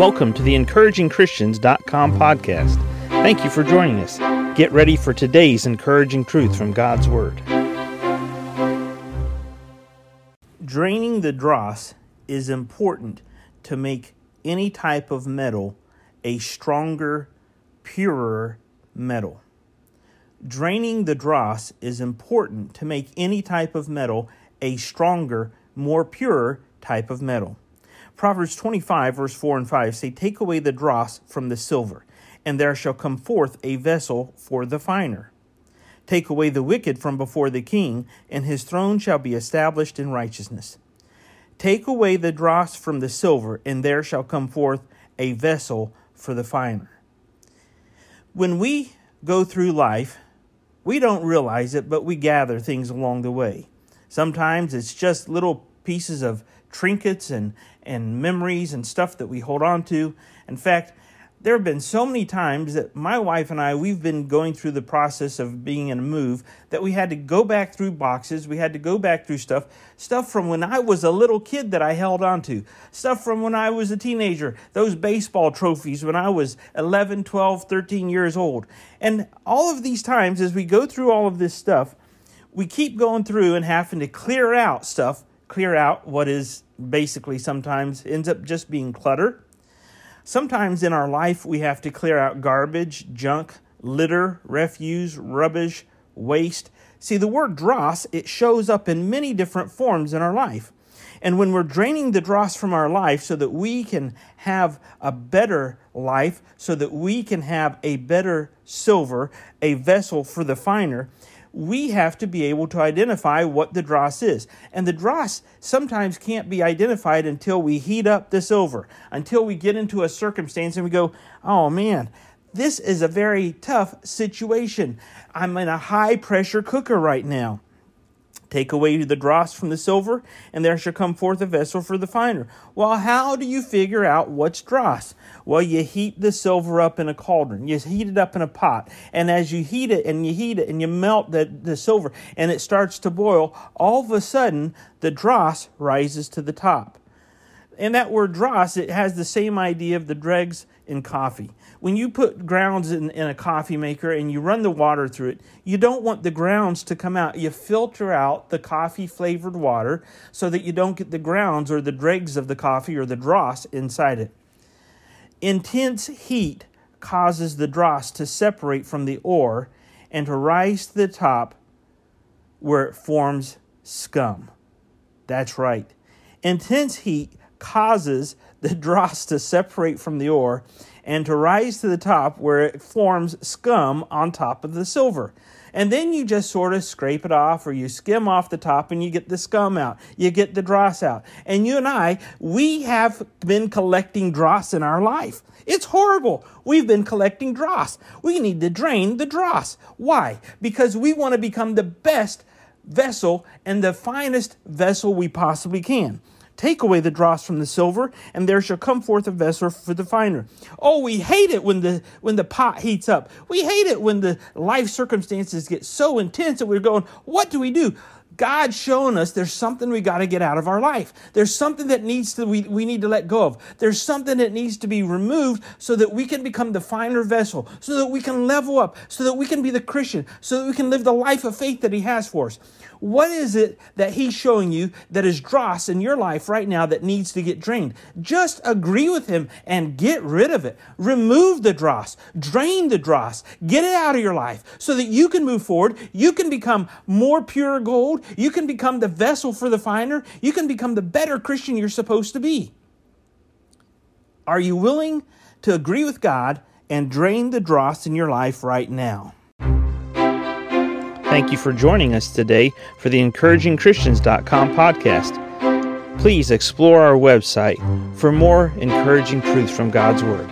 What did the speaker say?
Welcome to the encouragingchristians.com podcast. Thank you for joining us. Get ready for today's encouraging truth from God's Word. Draining the dross is important to make any type of metal a stronger, purer metal. Draining the dross is important to make any type of metal a stronger, more pure type of metal. Proverbs 25, verse 4 and 5 say, Take away the dross from the silver, and there shall come forth a vessel for the finer. Take away the wicked from before the king, and his throne shall be established in righteousness. Take away the dross from the silver, and there shall come forth a vessel for the finer. When we go through life, we don't realize it, but we gather things along the way. Sometimes it's just little pieces of trinkets and, and memories and stuff that we hold on to. In fact, there have been so many times that my wife and I, we've been going through the process of being in a move that we had to go back through boxes. We had to go back through stuff, stuff from when I was a little kid that I held on to, stuff from when I was a teenager, those baseball trophies when I was 11, 12, 13 years old. And all of these times, as we go through all of this stuff, we keep going through and having to clear out stuff clear out what is basically sometimes ends up just being clutter. Sometimes in our life, we have to clear out garbage, junk, litter, refuse, rubbish, waste. See, the word dross, it shows up in many different forms in our life. And when we're draining the dross from our life so that we can have a better life, so that we can have a better silver, a vessel for the finer, we have to be able to identify what the dross is. And the dross sometimes can't be identified until we heat up the silver, until we get into a circumstance and we go, oh man, this is a very tough situation. I'm in a high pressure cooker right now. Take away the dross from the silver, and there shall come forth a vessel for the finer. Well, how do you figure out what's dross? Well, you heat the silver up in a cauldron. You heat it up in a pot. And as you heat it and you heat it and you melt the, the silver and it starts to boil, all of a sudden the dross rises to the top. And that word dross, it has the same idea of the dregs in coffee. When you put grounds in, in a coffee maker and you run the water through it, you don't want the grounds to come out. You filter out the coffee flavored water so that you don't get the grounds or the dregs of the coffee or the dross inside it. Intense heat causes the dross to separate from the ore and to rise to the top where it forms scum. That's right. Intense heat causes the dross to separate from the ore and to rise to the top where it forms scum on top of the silver. And then you just sort of scrape it off or you skim off the top and you get the scum out. You get the dross out. And you and I, we have been collecting dross in our life. It's horrible. We've been collecting dross. We need to drain the dross. Why? Because we want to become the best vessel and the finest vessel we possibly can. Take away the dross from the silver, and there shall come forth a vessel for the finer. Oh, we hate it when the when the pot heats up. We hate it when the life circumstances get so intense that we're going, what do we do? God's showing us there's something we got to get out of our life. There's something that needs to we, we need to let go of. There's something that needs to be removed so that we can become the finer vessel, so that we can level up, so that we can be the Christian, so that we can live the life of faith that He has for us. What is it that He's showing you that is dross in your life right now that needs to get drained? Just agree with Him and get rid of it. Remove the dross, drain the dross, get it out of your life so that you can move forward. You can become more pure gold. You can become the vessel for the finer. You can become the better Christian you're supposed to be. Are you willing to agree with God and drain the dross in your life right now? Thank you for joining us today for the encouragingchristians.com podcast. Please explore our website for more encouraging truths from God's Word.